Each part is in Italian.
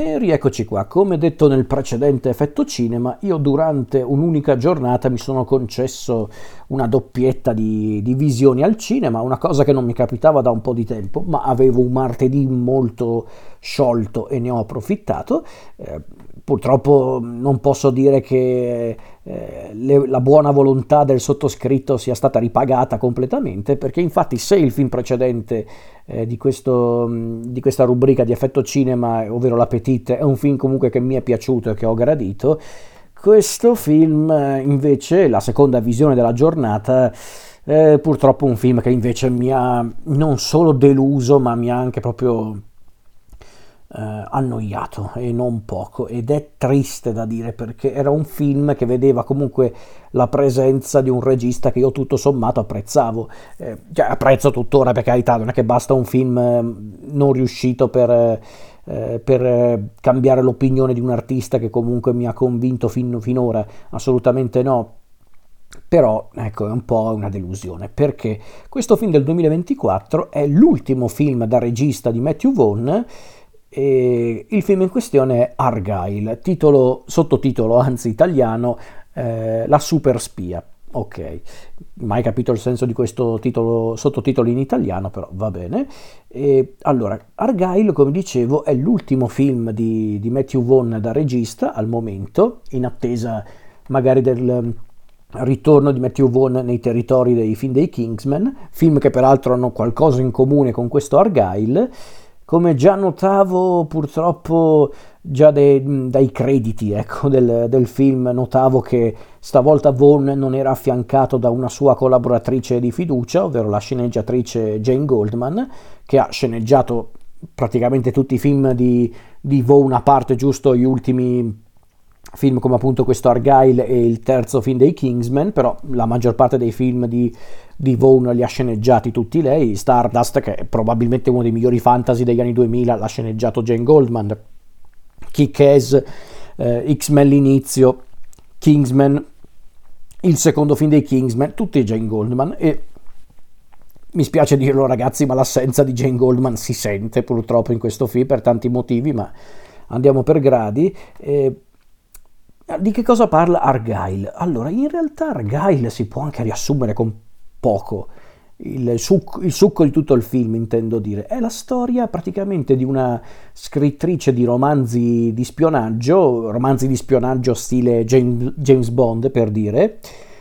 E rieccoci qua, come detto nel precedente effetto cinema, io durante un'unica giornata mi sono concesso una doppietta di, di, visioni al cinema, una cosa che non mi capitava da un po' di tempo, ma avevo un martedì molto sciolto e ne ho approfittato. Eh, purtroppo non posso dire che eh, le, la buona volontà del sottoscritto sia stata ripagata completamente, perché infatti se il film precedente eh, di, questo, di, questa rubrica di effetto cinema, ovvero L'Appetite, è un film comunque che mi è piaciuto e che ho gradito, questo film eh, invece, la seconda visione della giornata, è purtroppo un film che invece mi ha non solo deluso, ma mi ha anche proprio eh, annoiato e non poco ed è triste da dire perché era un film che vedeva comunque la presenza di un regista che io tutto sommato apprezzavo, eh, cioè apprezzo tuttora per carità, non è che basta un film eh, non riuscito per, eh, per eh, cambiare l'opinione di un artista che comunque mi ha convinto fin, finora, assolutamente no, però ecco è un po' una delusione perché questo film del 2024 è l'ultimo film da regista di Matthew Vaughn e il film in questione è Argyle, titolo, sottotitolo anzi italiano eh, La super spia. Ok, mai capito il senso di questo titolo, sottotitolo in italiano, però va bene. E, allora, Argyle, come dicevo, è l'ultimo film di, di Matthew Vaughn da regista al momento, in attesa magari del ritorno di Matthew Vaughn nei territori dei film dei Kingsman, film che peraltro hanno qualcosa in comune con questo Argyle come già notavo purtroppo già dei, dai crediti ecco, del, del, film, notavo che stavolta Vaughn non era affiancato da una sua collaboratrice di fiducia, ovvero la sceneggiatrice Jane Goldman, che ha sceneggiato praticamente tutti i film di, di Vaughn, a parte giusto gli ultimi film come appunto questo Argyle e il terzo film dei Kingsman, però la maggior parte dei film di di Vaughn li ha sceneggiati tutti lei, Stardust che è probabilmente uno dei migliori fantasy degli anni 2000 l'ha sceneggiato Jane Goldman, Kick-Ass, eh, X-Men l'inizio, Kingsman, il secondo film dei Kingsman, tutti Jane Goldman. E mi spiace dirlo ragazzi ma l'assenza di Jane Goldman si sente purtroppo in questo film per tanti motivi ma andiamo per gradi. Eh, di che cosa parla Argyle? Allora, in realtà Argyle si può anche riassumere con poco. Il succo, il succo, di tutto il film, intendo dire, è la storia praticamente di una scrittrice di romanzi di spionaggio, romanzi di spionaggio stile James, James Bond per dire,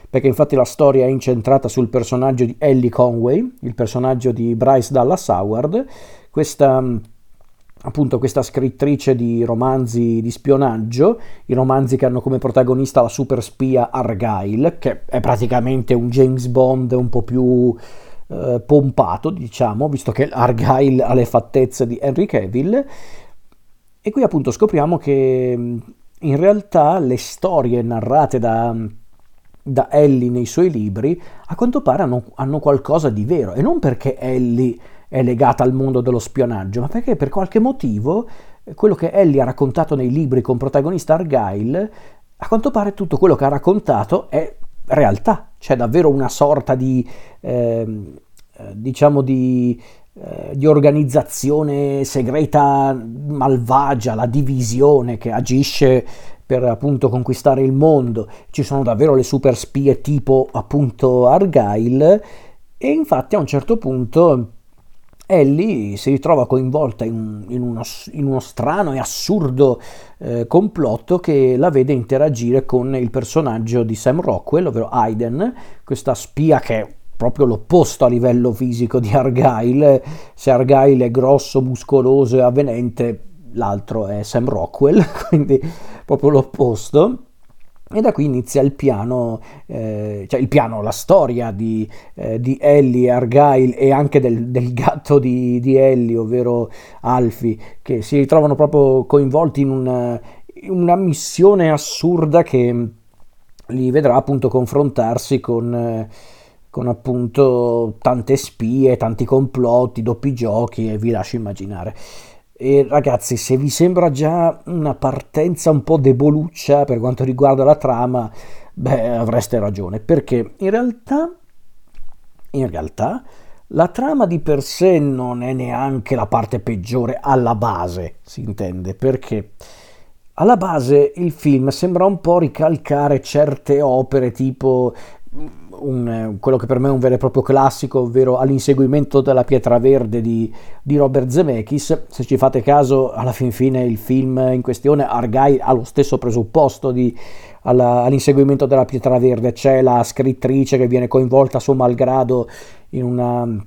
perché infatti la storia è incentrata sul personaggio di Ellie Conway, il personaggio di Bryce Dallas Howard, questa appunto questa scrittrice di romanzi di spionaggio, i romanzi che hanno come protagonista la super spia Argyle, che è praticamente un James Bond un po' più eh, pompato, diciamo, visto che Argyle ha le fattezze di Henry Cavill. E qui appunto scopriamo che in realtà le storie narrate da, da Ellie nei suoi libri a quanto pare hanno, hanno qualcosa di vero, e non perché Ellie è legata al mondo dello spionaggio, ma perché per qualche motivo eh, quello che Ellie ha raccontato nei libri con protagonista Argyle, a quanto pare tutto quello che ha raccontato è realtà, c'è davvero una sorta di, ehm, eh, diciamo di, eh, di organizzazione segreta malvagia, la divisione che agisce per appunto conquistare il mondo. Ci sono davvero le super spie tipo appunto Argyle e infatti a un certo punto Ellie si ritrova coinvolta in, in, uno, in uno, strano e assurdo eh, complotto che la vede interagire con il personaggio di Sam Rockwell, ovvero Aiden, questa spia che è proprio l'opposto a livello fisico di Argyle. Se Argyle è grosso, muscoloso e avvenente, l'altro è Sam Rockwell, quindi proprio l'opposto. E da qui inizia il piano, eh, cioè il piano, la storia di, eh, di Ellie, Argyle e anche del, del gatto di, di, Ellie, ovvero Alfie, che si ritrovano proprio coinvolti in una, una missione assurda che li vedrà appunto confrontarsi con, eh, con appunto tante spie, tanti complotti, doppi giochi e vi lascio immaginare. E ragazzi, se vi sembra già una partenza un po' deboluccia per quanto riguarda la trama, beh, avreste ragione, perché in realtà, in realtà La trama di per sé non è neanche la parte peggiore alla base, si intende, perché alla base il film sembra un po' ricalcare certe opere tipo un, quello che per me è un vero e proprio classico, ovvero All'inseguimento della pietra verde di, di, Robert Zemeckis. Se ci fate caso, alla fin fine il film in questione, Argai, ha lo stesso presupposto di, alla, all'inseguimento della pietra verde. C'è la scrittrice che viene coinvolta a suo malgrado in una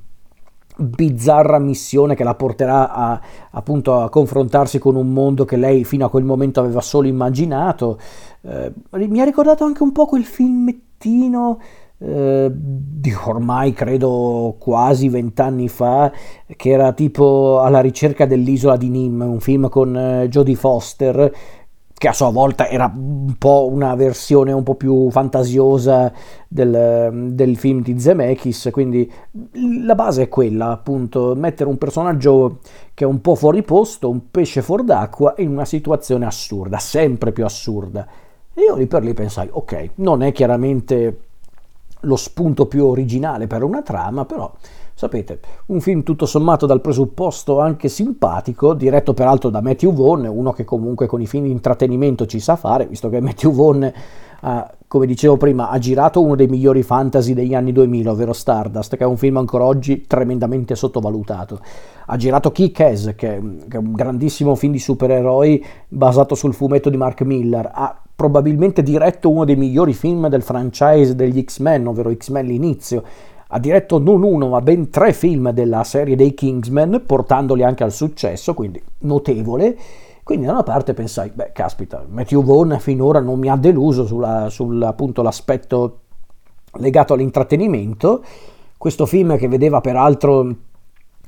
bizzarra missione che la porterà a, appunto a confrontarsi con un mondo che lei fino a quel momento aveva solo immaginato. Eh, mi ha ricordato anche un po' quel filmettino eh, ormai credo quasi vent'anni fa, che era tipo alla ricerca dell'isola di Nim, un film con eh, Jodie Foster, che a sua volta era un po' una versione un po' più fantasiosa del, del, film di Zemeckis, quindi la base è quella, appunto, mettere un personaggio che è un po' fuori posto, un pesce fuor d'acqua, in una situazione assurda, sempre più assurda. E io lì per lì pensai, ok, non è chiaramente lo spunto più originale per una trama, però sapete, un film tutto sommato dal presupposto anche simpatico, diretto peraltro da Matthew Vaughn, uno che comunque con i film di intrattenimento ci sa fare, visto che Matthew Vaughn, ha, come dicevo prima, ha girato uno dei migliori fantasy degli anni 2000, ovvero Stardust, che è un film ancora oggi tremendamente sottovalutato. Ha girato Kick-Ass, che, che è un grandissimo film di supereroi basato sul fumetto di Mark Miller. Ha probabilmente diretto uno dei migliori film del franchise degli X-Men, ovvero X-Men l'inizio. Ha diretto non uno, ma ben tre film della serie dei Kingsmen, portandoli anche al successo, quindi notevole. Quindi da una parte pensai, beh, caspita, Matthew Vaughn finora non mi ha deluso sull'aspetto legato all'intrattenimento. Questo film che vedeva peraltro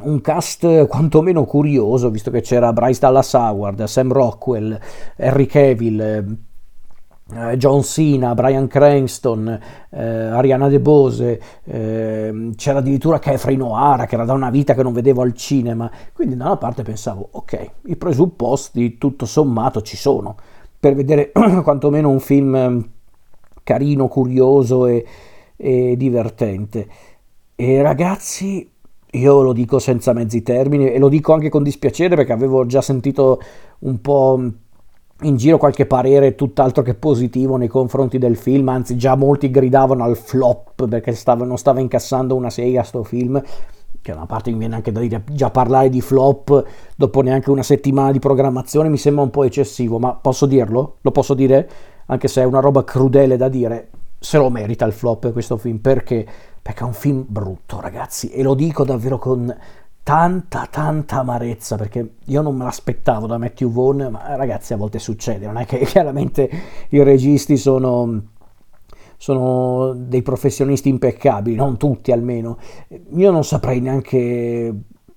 un cast quantomeno curioso, visto che c'era Bryce Dallas Howard, Sam Rockwell, Harry Cavill, John Cena, Brian Cranston, eh, Ariana De Bose, eh, c'era addirittura Catherine O'Hara che era da una vita che non vedevo al cinema, quindi da una parte pensavo ok, i presupposti tutto sommato ci sono per vedere quantomeno un film ehm, carino, curioso e, e divertente. E ragazzi, io lo dico senza mezzi termini e lo dico anche con dispiacere perché avevo già sentito un po' in giro qualche parere tutt'altro che positivo nei confronti del film, anzi già molti gridavano al flop perché stava, non stava incassando una sega sto film, che da una parte mi viene anche da dire già parlare di flop dopo neanche una settimana di programmazione mi sembra un po' eccessivo, ma posso dirlo? Lo posso dire? Anche se è una roba crudele da dire, se lo merita il flop questo film, perché? Perché è un film brutto ragazzi e lo dico davvero con tanta tanta amarezza perché io non me l'aspettavo da Matthew Vaughn ma ragazzi a volte succede non è che chiaramente i registi sono sono dei professionisti impeccabili non tutti almeno. Io non saprei neanche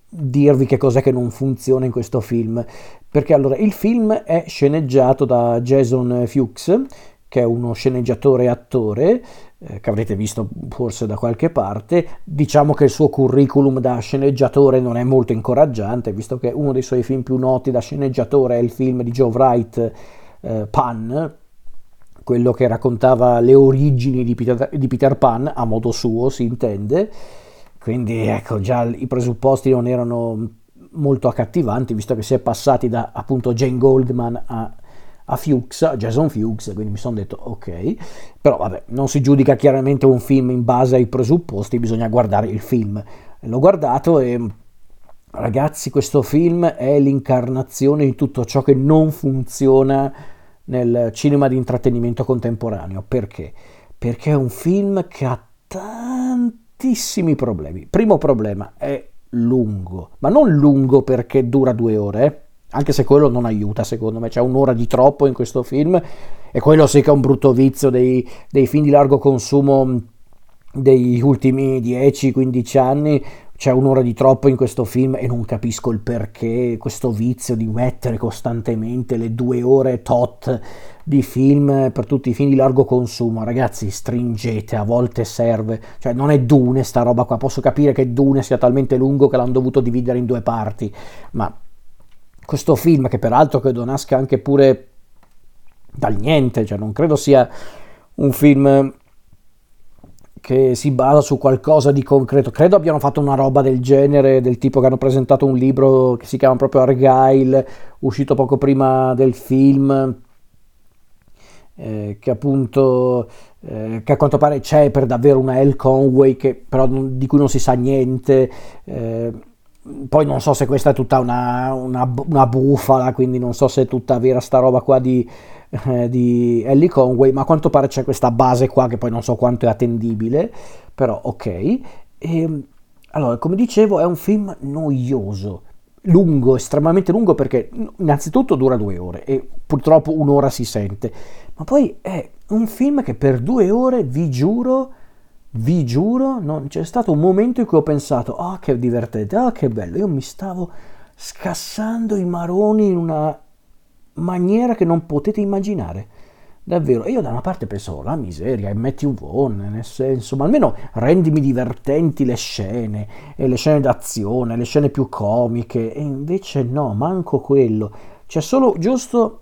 dirvi che cos'è che non funziona in questo film perché allora il film è sceneggiato da Jason Fuchs che è uno sceneggiatore e attore eh, che avrete visto forse da qualche parte. Diciamo che il suo curriculum da sceneggiatore non è molto incoraggiante, visto che uno dei suoi film più noti da sceneggiatore è il film di Joe Wright, eh, Pan, quello che raccontava le origini di Peter, di Peter Pan, a modo suo si intende. Quindi ecco, già i presupposti non erano molto accattivanti, visto che si è passati da appunto Jane Goldman a a Fuchs, a Jason Fuchs, quindi mi sono detto ok, però vabbè, non si giudica chiaramente un film in base ai presupposti, bisogna guardare il film. L'ho guardato e ragazzi, questo film è l'incarnazione di tutto ciò che non funziona nel cinema di intrattenimento contemporaneo. Perché? Perché è un film che ha tantissimi problemi. Primo problema è lungo, ma non lungo perché dura due ore, eh anche se quello non aiuta secondo me, c'è un'ora di troppo in questo film e quello sì che è un brutto vizio dei, dei film di largo consumo degli ultimi 10-15 anni, c'è un'ora di troppo in questo film e non capisco il perché, questo vizio di mettere costantemente le due ore tot di film per tutti i film di largo consumo. Ragazzi, stringete, a volte serve. Cioè, non è Dune sta roba qua, posso capire che Dune sia talmente lungo che l'hanno dovuto dividere in due parti, ma questo film, che peraltro credo nasca anche pure dal niente, cioè non credo sia un film che si basa su qualcosa di concreto. Credo abbiano fatto una roba del genere, del tipo che hanno presentato un libro che si chiama proprio Argyle, uscito poco prima del film, eh, che appunto eh, che a quanto pare c'è per davvero una L. Conway, che però di cui non si sa niente. Eh, poi non so se questa è tutta una, una, una, bufala, quindi non so se è tutta vera sta roba qua di, eh, di Ellie Conway, ma a quanto pare c'è questa base qua che poi non so quanto è attendibile, però ok. E, allora, come dicevo, è un film noioso, lungo, estremamente lungo perché innanzitutto dura due ore e purtroppo un'ora si sente, ma poi è un film che per due ore, vi giuro, vi giuro, non c'è stato un momento in cui ho pensato, oh che divertente, oh che bello, io mi stavo scassando i maroni in una maniera che non potete immaginare. Davvero, e io da una parte pensavo, la miseria, è Matthew Vaughn, nel senso, ma almeno rendimi divertenti le scene, e le scene d'azione, le scene più comiche, e invece no, manco quello. C'è solo giusto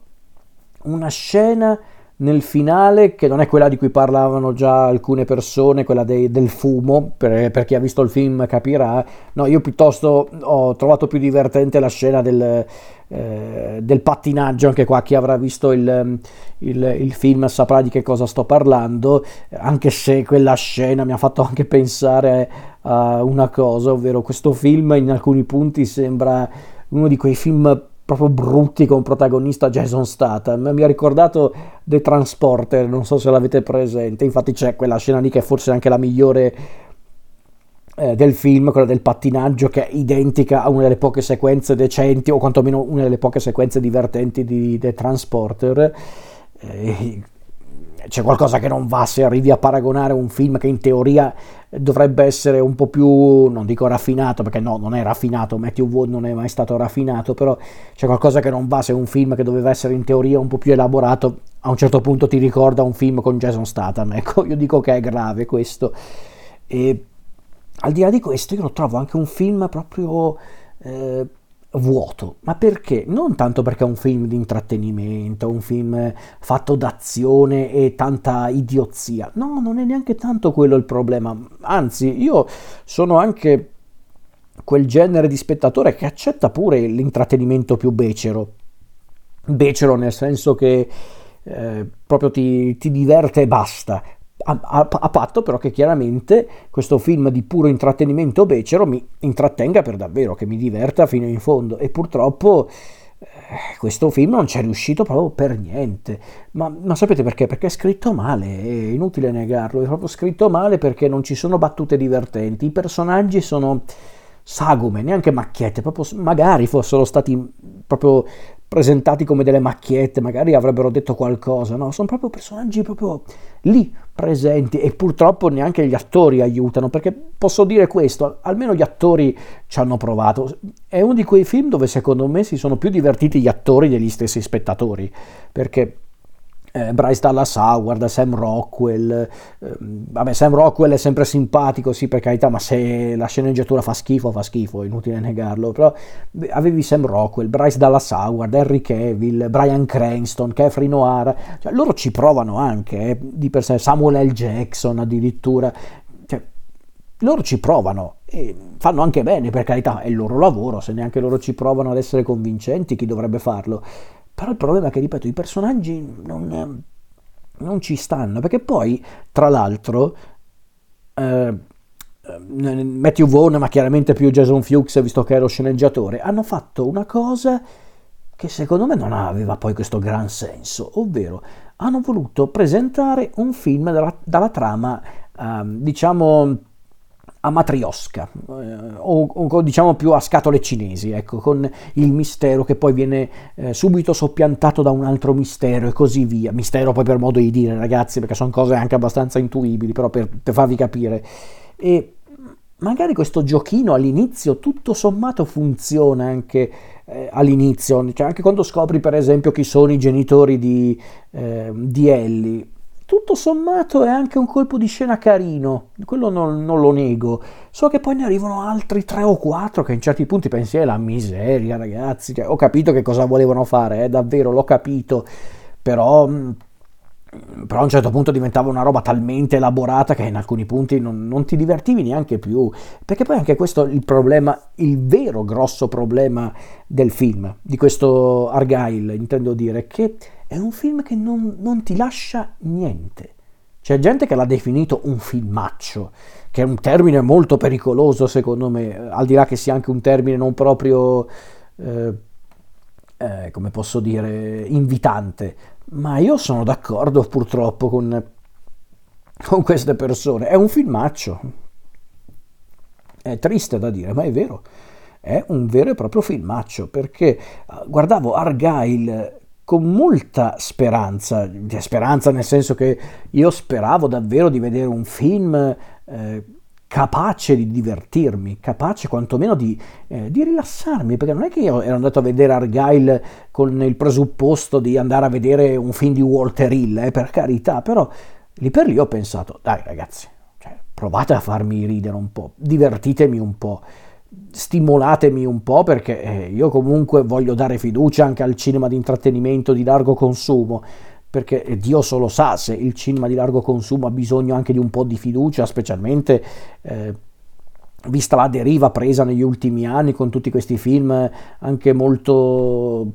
una scena nel finale, che non è quella di cui parlavano già alcune persone, quella dei, del fumo, per, per, chi ha visto il film capirà, no, io piuttosto ho trovato più divertente la scena del, eh, del pattinaggio, anche qua chi avrà visto il, il, il, film saprà di che cosa sto parlando, anche se quella scena mi ha fatto anche pensare a una cosa, ovvero questo film in alcuni punti sembra uno di quei film proprio brutti con protagonista Jason Statham. Mi ha ricordato The Transporter, non so se l'avete presente. Infatti c'è quella scena lì che è forse anche la migliore eh, del film, quella del pattinaggio, che è identica a una delle poche sequenze decenti, o quantomeno una delle poche sequenze divertenti di The Transporter. Eh, c'è qualcosa che non va se arrivi a paragonare un film che in teoria dovrebbe essere un po' più, non dico raffinato, perché no, non è raffinato, Matthew Wood non è mai stato raffinato, però c'è qualcosa che non va se un film che doveva essere in teoria un po' più elaborato a un certo punto ti ricorda un film con Jason Statham, ecco, io dico che è grave questo. E al di là di questo io lo trovo anche un film proprio... Eh, vuoto. Ma perché? Non tanto perché è un film di intrattenimento, un film fatto d'azione e tanta idiozia. No, non è neanche tanto quello il problema. Anzi, io sono anche quel genere di spettatore che accetta pure l'intrattenimento più becero. Becero nel senso che eh, proprio ti, ti diverte e basta a, a, a, patto però che chiaramente questo film di puro intrattenimento becero mi intrattenga per davvero, che mi diverta fino in fondo e purtroppo eh, questo film non ci è riuscito proprio per niente. Ma, ma, sapete perché? Perché è scritto male, è inutile negarlo, è proprio scritto male perché non ci sono battute divertenti, i personaggi sono sagume, neanche macchiette, proprio magari fossero stati proprio presentati come delle macchiette, magari avrebbero detto qualcosa, no? Sono proprio personaggi proprio lì presenti e purtroppo neanche gli attori aiutano, perché posso dire questo, almeno gli attori ci hanno provato. È uno di quei film dove secondo me si sono più divertiti gli attori degli stessi spettatori, perché eh, Bryce Dallas Howard, Sam Rockwell, eh, vabbè Sam Rockwell è sempre simpatico, sì per carità, ma se la sceneggiatura fa schifo, fa schifo, è inutile negarlo, però avevi Sam Rockwell, Bryce Dallas Howard, Henry Cavill, Brian Cranston, Catherine O'Hara, cioè, loro ci provano anche, eh, di per sé, Samuel L. Jackson addirittura, cioè, loro ci provano e fanno anche bene, per carità, è il loro lavoro, se neanche loro ci provano ad essere convincenti, chi dovrebbe farlo? Però il problema è che, ripeto, i personaggi non, non ci stanno, perché poi, tra l'altro, eh, eh, Matthew Vaughn, ma chiaramente più Jason Fuchs, visto che è lo sceneggiatore, hanno fatto una cosa che secondo me non aveva poi questo gran senso, ovvero hanno voluto presentare un film dalla, dalla trama, eh, diciamo, a matriosca eh, o, o, diciamo più a scatole cinesi, ecco, con il mistero che poi viene eh, subito soppiantato da un altro mistero e così via. Mistero poi per modo di dire, ragazzi, perché sono cose anche abbastanza intuibili, però per, per farvi capire. E magari questo giochino all'inizio tutto sommato funziona anche eh, all'inizio, cioè anche quando scopri per esempio chi sono i genitori di, eh, di Ellie tutto sommato è anche un colpo di scena carino, quello non, non, lo nego. So che poi ne arrivano altri tre o quattro che in certi punti pensi è la miseria, ragazzi. Cioè, ho capito che cosa volevano fare, eh, davvero l'ho capito, però mm, però a un certo punto diventava una roba talmente elaborata che in alcuni punti non, non, ti divertivi neanche più, perché poi anche questo è il problema, il vero grosso problema del film, di questo Argyle, intendo dire, che è un film che non, non ti lascia niente. C'è gente che l'ha definito un filmaccio, che è un termine molto pericoloso secondo me, al di là che sia anche un termine non proprio... Eh, eh, come posso dire, invitante, ma io sono d'accordo purtroppo con, con queste persone. È un filmaccio. È triste da dire, ma è vero. È un vero e proprio filmaccio perché eh, guardavo Argyle con molta speranza, speranza nel senso che io speravo davvero di vedere un film eh, capace di divertirmi, capace quantomeno di, eh, di, rilassarmi, perché non è che io ero andato a vedere Argyle con il presupposto di andare a vedere un film di Walter Hill, eh, per carità, però lì per lì ho pensato, dai ragazzi, cioè, provate a farmi ridere un po', divertitemi un po', stimolatemi un po' perché eh, io comunque voglio dare fiducia anche al cinema di intrattenimento di largo consumo perché Dio solo sa se il cinema di largo consumo ha bisogno anche di un po' di fiducia, specialmente eh, vista la deriva presa negli ultimi anni con tutti questi film anche molto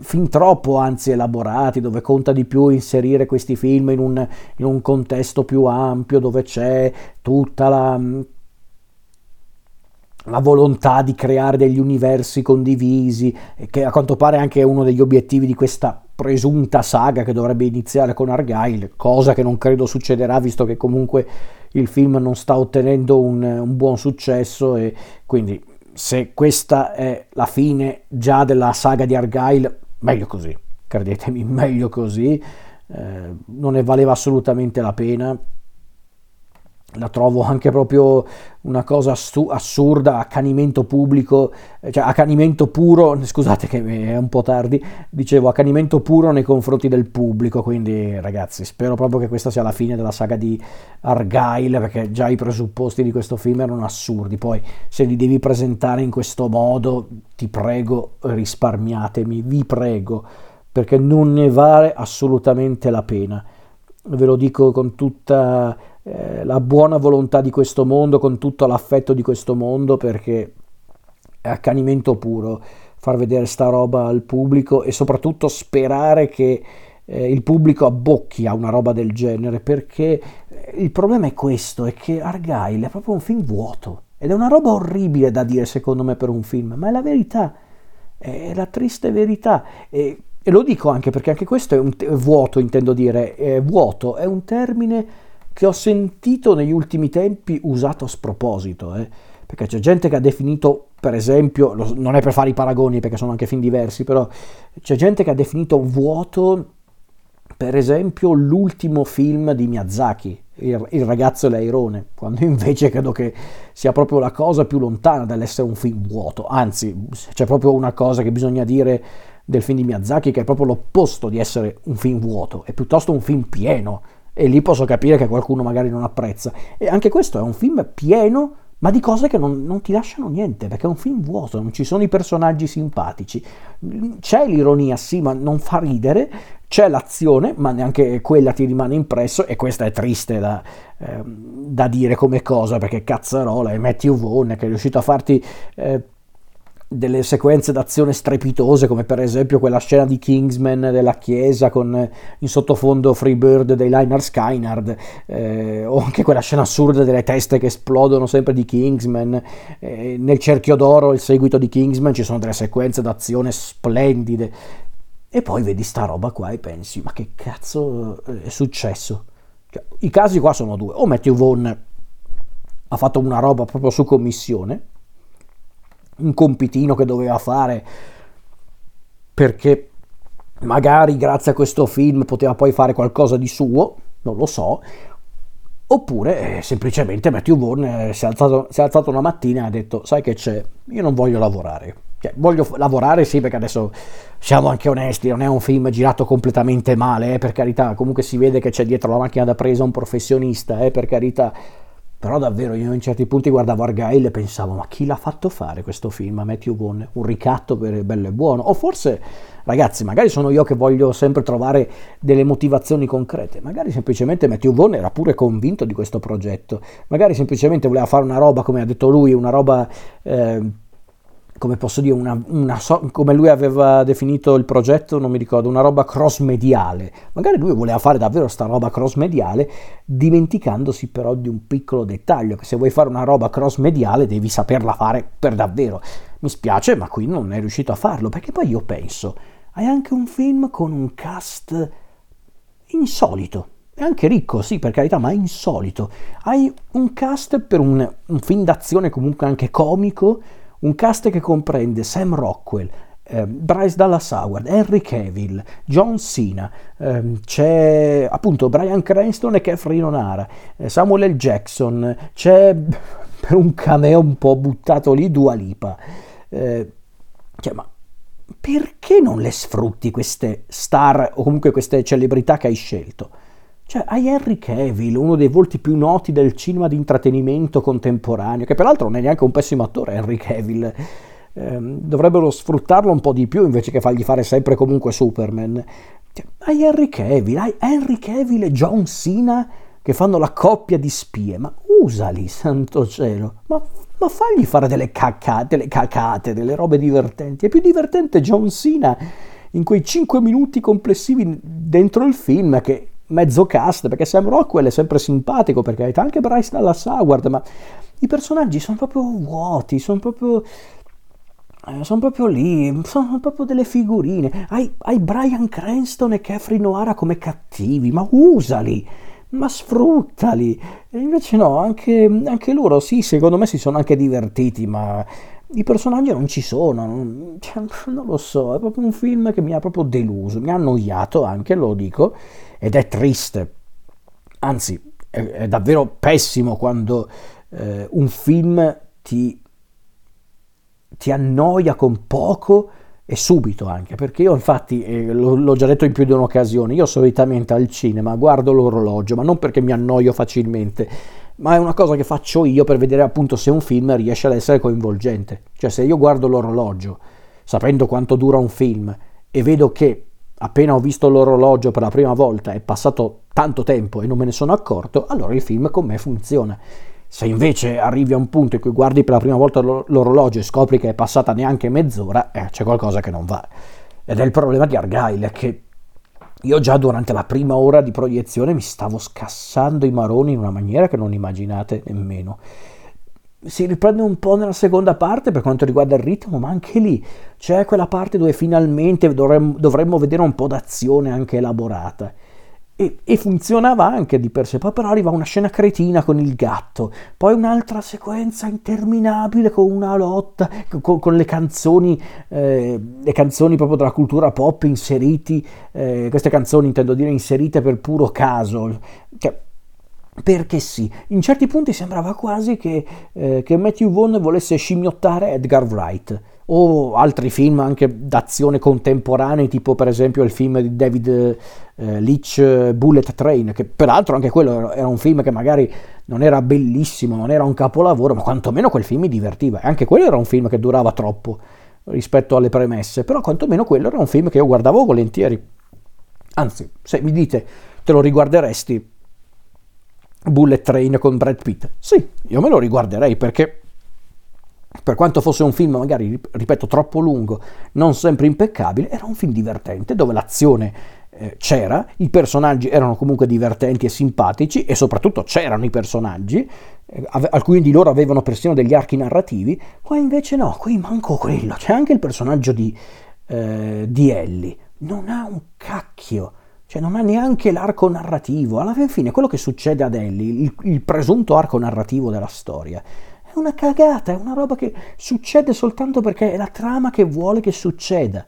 fin troppo anzi elaborati, dove conta di più inserire questi film in un, in un contesto più ampio, dove c'è tutta la la volontà di creare degli universi condivisi, che a quanto pare è anche uno degli obiettivi di questa presunta saga che dovrebbe iniziare con Argyle, cosa che non credo succederà visto che comunque il film non sta ottenendo un, un buon successo e quindi se questa è la fine già della saga di Argyle, meglio così, credetemi, meglio così, eh, non ne valeva assolutamente la pena la trovo anche proprio una cosa assurda, accanimento pubblico, eh, cioè accanimento puro, scusate che è un po' tardi, dicevo accanimento puro nei confronti del pubblico, quindi ragazzi spero proprio che questa sia la fine della saga di Argyle, perché già i presupposti di questo film erano assurdi, poi se li devi presentare in questo modo, ti prego risparmiatemi, vi prego, perché non ne vale assolutamente la pena, ve lo dico con tutta eh, la buona volontà di questo mondo, con tutto l'affetto di questo mondo, perché è accanimento puro far vedere sta roba al pubblico e soprattutto sperare che eh, il pubblico abbocchi a una roba del genere, perché eh, il problema è questo, è che Argyle è proprio un film vuoto ed è una roba orribile da dire secondo me per un film, ma è la verità, è la triste verità. E, e lo dico anche perché anche questo è un te- vuoto, intendo dire, è vuoto, è un termine che ho sentito negli ultimi tempi usato a sproposito, eh? perché c'è gente che ha definito, per esempio, non è per fare i paragoni perché sono anche film diversi, però c'è gente che ha definito vuoto, per esempio, l'ultimo film di Miyazaki, il, il ragazzo e l'airone, quando invece credo che sia proprio la cosa più lontana dall'essere un film vuoto, anzi c'è proprio una cosa che bisogna dire del film di Miyazaki che è proprio l'opposto di essere un film vuoto, è piuttosto un film pieno, e lì posso capire che qualcuno magari non apprezza. E anche questo è un film pieno, ma di cose che non, non, ti lasciano niente, perché è un film vuoto, non ci sono i personaggi simpatici. C'è l'ironia, sì, ma non fa ridere, c'è l'azione, ma neanche quella ti rimane impresso, e questa è triste da, eh, da dire come cosa, perché cazzarola, è Matthew Vaughn che è riuscito a farti... Eh, delle sequenze d'azione strepitose, come per esempio quella scena di Kingsman della chiesa con in sottofondo Freebird dei Liner Skynard, eh, o anche quella scena assurda delle teste che esplodono sempre di Kingsman. Eh, nel cerchio d'oro, il seguito di Kingsman, ci sono delle sequenze d'azione splendide. E poi vedi sta roba qua e pensi, ma che cazzo è successo? Cioè, I casi qua sono due. O Matthew Vaughn ha fatto una roba proprio su commissione, un compitino che doveva fare perché magari grazie a questo film poteva poi fare qualcosa di suo, non lo so, oppure eh, semplicemente Matthew Vaughn eh, si, è alzato, si, è alzato, una mattina e ha detto sai che c'è, io non voglio lavorare. Cioè, voglio f- lavorare sì perché adesso siamo anche onesti, non è un film girato completamente male, eh, per carità, comunque si vede che c'è dietro la macchina da presa un professionista, eh, per carità, però davvero io in certi punti guardavo Argyle e pensavo ma chi l'ha fatto fare questo film a Matthew Vaughn? Un ricatto per bello e buono? O forse, ragazzi, magari sono io che voglio sempre trovare delle motivazioni concrete, magari semplicemente Matthew Vaughn era pure convinto di questo progetto, magari semplicemente voleva fare una roba, come ha detto lui, una roba... Eh, come posso dire, una, una so, come lui aveva definito il progetto, non mi ricordo, una roba cross mediale. Magari lui voleva fare davvero sta roba cross mediale, dimenticandosi però di un piccolo dettaglio, che se vuoi fare una roba cross mediale devi saperla fare per davvero. Mi spiace, ma qui non è riuscito a farlo, perché poi io penso, hai anche un film con un cast insolito. È anche ricco, sì, per carità, ma insolito. Hai un cast per un, un film d'azione comunque anche comico, un cast che comprende Sam Rockwell, eh, Bryce Dallas Howard, Henry Cavill, John Cena, eh, c'è appunto Brian Cranston e Catherine O'Hara, eh, Samuel L. Jackson, c'è per un cameo un po' buttato lì Dua Lipa. Eh, cioè, ma perché non le sfrutti queste star o comunque queste celebrità che hai scelto? Cioè, hai Henry Cavill, uno dei volti più noti del cinema di intrattenimento contemporaneo, che peraltro non è neanche un pessimo attore, Henry Cavill. Eh, dovrebbero sfruttarlo un po' di più invece che fargli fare sempre comunque Superman. Cioè, hai Henry Cavill, hai Henry Cavill e John Cena che fanno la coppia di spie, ma usali, santo cielo, ma, ma fagli fare delle cacate, delle cacate, delle robe divertenti. È più divertente John Cena in quei 5 minuti complessivi dentro il film che mezzo cast, perché Sam Rockwell è sempre simpatico, per carità, anche Bryce Dallas Howard, ma i personaggi sono proprio vuoti, sono proprio... Eh, sono proprio lì, sono proprio delle figurine. Hai, hai Brian Cranston e Catherine O'Hara come cattivi, ma usali, ma sfruttali. E invece no, anche, anche loro sì, secondo me si sono anche divertiti, ma i personaggi non ci sono, non, cioè, non, lo so, è proprio un film che mi ha proprio deluso, mi ha annoiato anche, lo dico, ed è triste, anzi è, è davvero pessimo quando eh, un film ti, ti, annoia con poco e subito anche, perché io infatti, eh, l'ho già detto in più di un'occasione, io solitamente al cinema guardo l'orologio, ma non perché mi annoio facilmente, ma è una cosa che faccio io per vedere appunto se un film riesce ad essere coinvolgente. Cioè se io guardo l'orologio, sapendo quanto dura un film, e vedo che appena ho visto l'orologio per la prima volta è passato tanto tempo e non me ne sono accorto, allora il film con me funziona. Se invece arrivi a un punto in cui guardi per la prima volta l'orologio e scopri che è passata neanche mezz'ora, eh, c'è qualcosa che non va. Ed è il problema di Argyle, che io già durante la prima ora di proiezione mi stavo scassando i maroni in una maniera che non immaginate nemmeno si riprende un po' nella seconda parte per quanto riguarda il ritmo, ma anche lì c'è quella parte dove finalmente dovremmo, dovremmo vedere un po' d'azione anche elaborata. E, e, funzionava anche di per sé, poi però arriva una scena cretina con il gatto, poi un'altra sequenza interminabile con una lotta, con, con le canzoni, eh, le canzoni proprio della cultura pop inseriti, eh, queste canzoni intendo dire inserite per puro caso. Cioè, perché sì, in certi punti sembrava quasi che, eh, che Matthew Vaughn volesse scimmiottare Edgar Wright o altri film anche d'azione contemporanei, tipo per esempio il film di David eh, Leitch Bullet Train, che peraltro anche quello era un film che magari non era bellissimo, non era un capolavoro, ma quantomeno quel film mi divertiva. E anche quello era un film che durava troppo rispetto alle premesse, però quantomeno quello era un film che io guardavo volentieri. Anzi, se mi dite te lo riguarderesti, Bullet Train con Brad Pitt. Sì, io me lo riguarderei perché per quanto fosse un film magari, ripeto, troppo lungo, non sempre impeccabile, era un film divertente dove l'azione eh, c'era, i personaggi erano comunque divertenti e simpatici e soprattutto c'erano i personaggi, eh, alcuni di loro avevano persino degli archi narrativi, qua invece no, qui manco quello, c'è anche il personaggio di, eh, di Ellie, non ha un cacchio cioè non ha neanche l'arco narrativo. Alla fine quello che succede ad Ellie, il, il presunto arco narrativo della storia, è una cagata, è una roba che succede soltanto perché è la trama che vuole che succeda.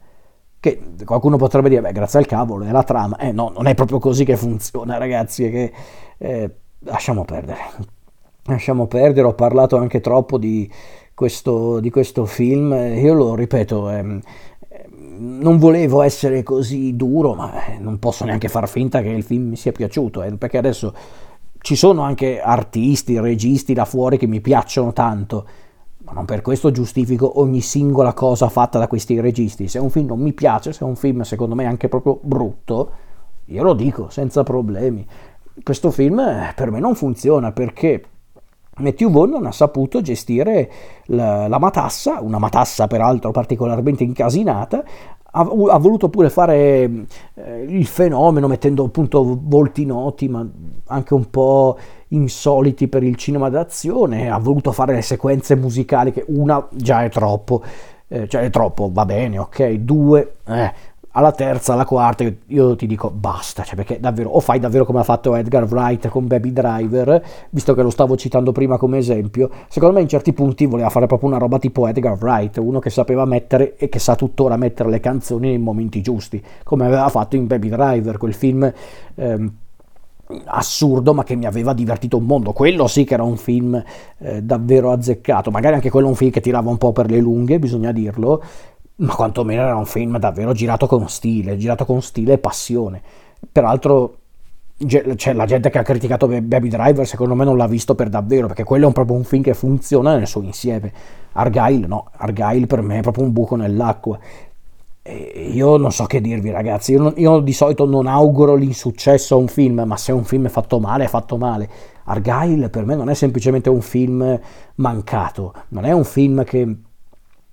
Che qualcuno potrebbe dire, beh, grazie al cavolo, è la trama. Eh no, non è proprio così che funziona, ragazzi, che, eh, lasciamo perdere. Lasciamo perdere, ho parlato anche troppo di questo, di questo film, io lo ripeto, ehm, non volevo essere così duro, ma eh, non posso neanche far finta che il film mi sia piaciuto, eh, perché adesso ci sono anche artisti, registi da fuori che mi piacciono tanto, ma non per questo giustifico ogni singola cosa fatta da questi registi. Se un film non mi piace, se un film secondo me è anche proprio brutto, io lo dico senza problemi. Questo film eh, per me non funziona perché Matthew Vaughn non ha saputo gestire la, la, matassa, una matassa peraltro particolarmente incasinata, ha, ha voluto pure fare eh, il fenomeno mettendo appunto volti noti ma anche un po' insoliti per il cinema d'azione, ha voluto fare le sequenze musicali che una già è troppo, eh, cioè è troppo, va bene, ok, due, eh, alla terza, alla quarta, io, io, ti dico basta, cioè perché davvero, o fai davvero come ha fatto Edgar Wright con Baby Driver, visto che lo stavo citando prima come esempio, secondo me in certi punti voleva fare proprio una roba tipo Edgar Wright, uno che sapeva mettere e che sa tuttora mettere le canzoni nei momenti giusti, come aveva fatto in Baby Driver, quel film... Ehm, assurdo ma che mi aveva divertito un mondo. Quello sì che era un film eh, davvero azzeccato magari anche quello un film che tirava un po' per le lunghe bisogna dirlo ma quantomeno era un film davvero girato con stile, girato con stile e passione. Peraltro c'è la gente che ha criticato Baby Driver secondo me non l'ha visto per davvero perché quello è un, proprio un film che funziona nel suo insieme. Argyle no, Argyle per me è proprio un buco nell'acqua. E io non so che dirvi ragazzi. Io, non, io di solito non auguro l'insuccesso a un film ma se un film è fatto male è fatto male. Argyle per me non è semplicemente un film mancato. Non è un film che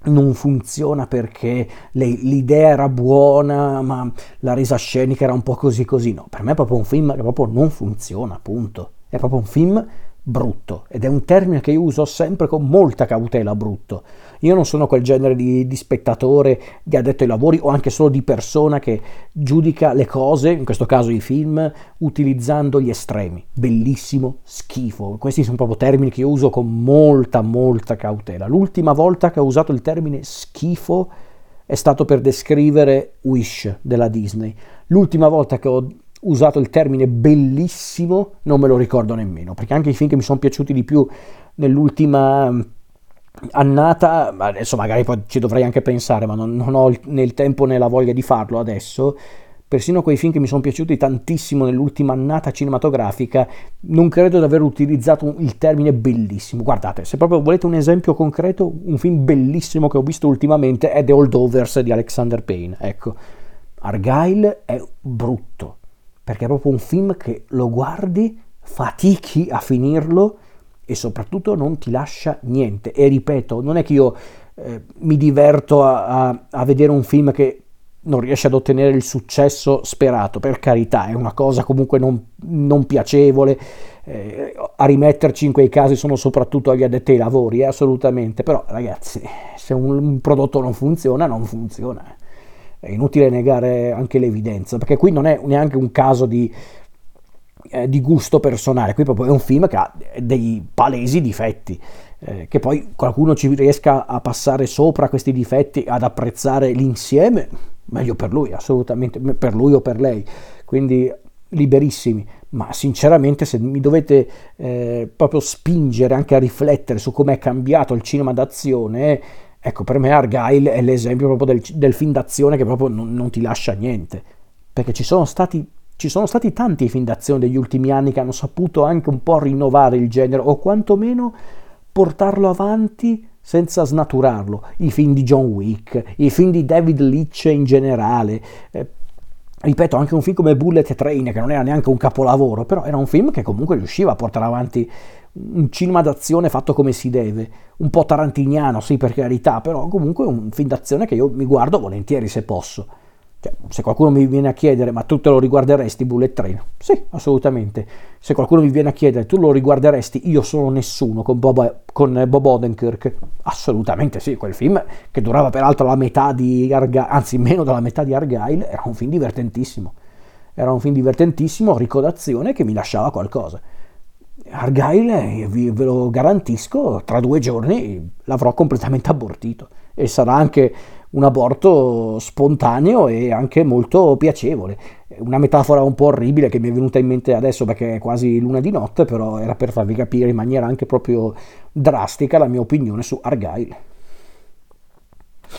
non funziona perché le, l'idea era buona, ma la resa scenica era un po' così così. No, per me è proprio un film che proprio non funziona, appunto. È proprio un film brutto ed è un termine che io uso sempre con molta cautela brutto. Io non sono quel genere di, di, spettatore di addetto ai lavori o anche solo di persona che giudica le cose in questo caso i film utilizzando gli estremi. Bellissimo schifo. Questi sono proprio termini che io uso con molta molta cautela. L'ultima volta che ho usato il termine schifo è stato per descrivere Wish della Disney. L'ultima volta che ho usato il termine bellissimo, non me lo ricordo nemmeno, perché anche i film che mi sono piaciuti di più nell'ultima mm, annata, adesso magari poi ci dovrei anche pensare, ma non, non ho né il tempo né la voglia di farlo adesso, persino quei film che mi sono piaciuti tantissimo nell'ultima annata cinematografica, non credo di aver utilizzato il termine bellissimo. Guardate, se proprio volete un esempio concreto, un film bellissimo che ho visto ultimamente è The Holdovers di Alexander Payne. Ecco, Argyle è brutto, perché è proprio un film che lo guardi, fatichi a finirlo e soprattutto non ti lascia niente. E ripeto, non è che io eh, mi diverto a, a, a vedere un film che non riesce ad ottenere il successo sperato, per carità, è una cosa comunque non, non piacevole, eh, a rimetterci in quei casi sono soprattutto gli addetti ai lavori, eh, assolutamente, però ragazzi, se un, un, prodotto non funziona, non funziona è inutile negare anche l'evidenza, perché qui non è neanche un caso di, eh, di gusto personale, qui proprio è un film che ha dei palesi difetti. Eh, che poi qualcuno ci riesca a passare sopra questi difetti, ad apprezzare l'insieme, meglio per lui, assolutamente, per lui o per lei. Quindi liberissimi, ma sinceramente se mi dovete eh, proprio spingere anche a riflettere su come è cambiato il cinema d'azione, Ecco, per me Argyle è l'esempio proprio del, del film d'azione che proprio non, non, ti lascia niente. Perché ci sono, stati, ci sono stati tanti film d'azione degli ultimi anni che hanno saputo anche un po' rinnovare il genere o quantomeno portarlo avanti senza snaturarlo. I film di John Wick, i film di David Leitch in generale. Eh, ripeto, anche un film come Bullet Train, che non era neanche un capolavoro, però era un film che comunque riusciva a portare avanti un cinema d'azione fatto come si deve, un po' tarantiniano, sì, per carità, però comunque un film d'azione che io mi guardo volentieri se posso. Cioè, se qualcuno mi viene a chiedere, ma tu te lo riguarderesti Bullet Train? Sì, assolutamente. Se qualcuno mi viene a chiedere, tu lo riguarderesti Io sono nessuno con Bob, con Bob Odenkirk? Assolutamente sì, quel film che durava peraltro la metà di Argyle, anzi meno della metà di Argyle, era un film divertentissimo. Era un film divertentissimo, ricco d'azione, che mi lasciava qualcosa. Argyle, ve lo garantisco, tra due giorni l'avrò completamente abortito e sarà anche un aborto spontaneo e anche molto piacevole. Una metafora un po' orribile che mi è venuta in mente adesso perché è quasi luna di notte, però era per farvi capire in maniera anche proprio drastica la mia opinione su Argyle.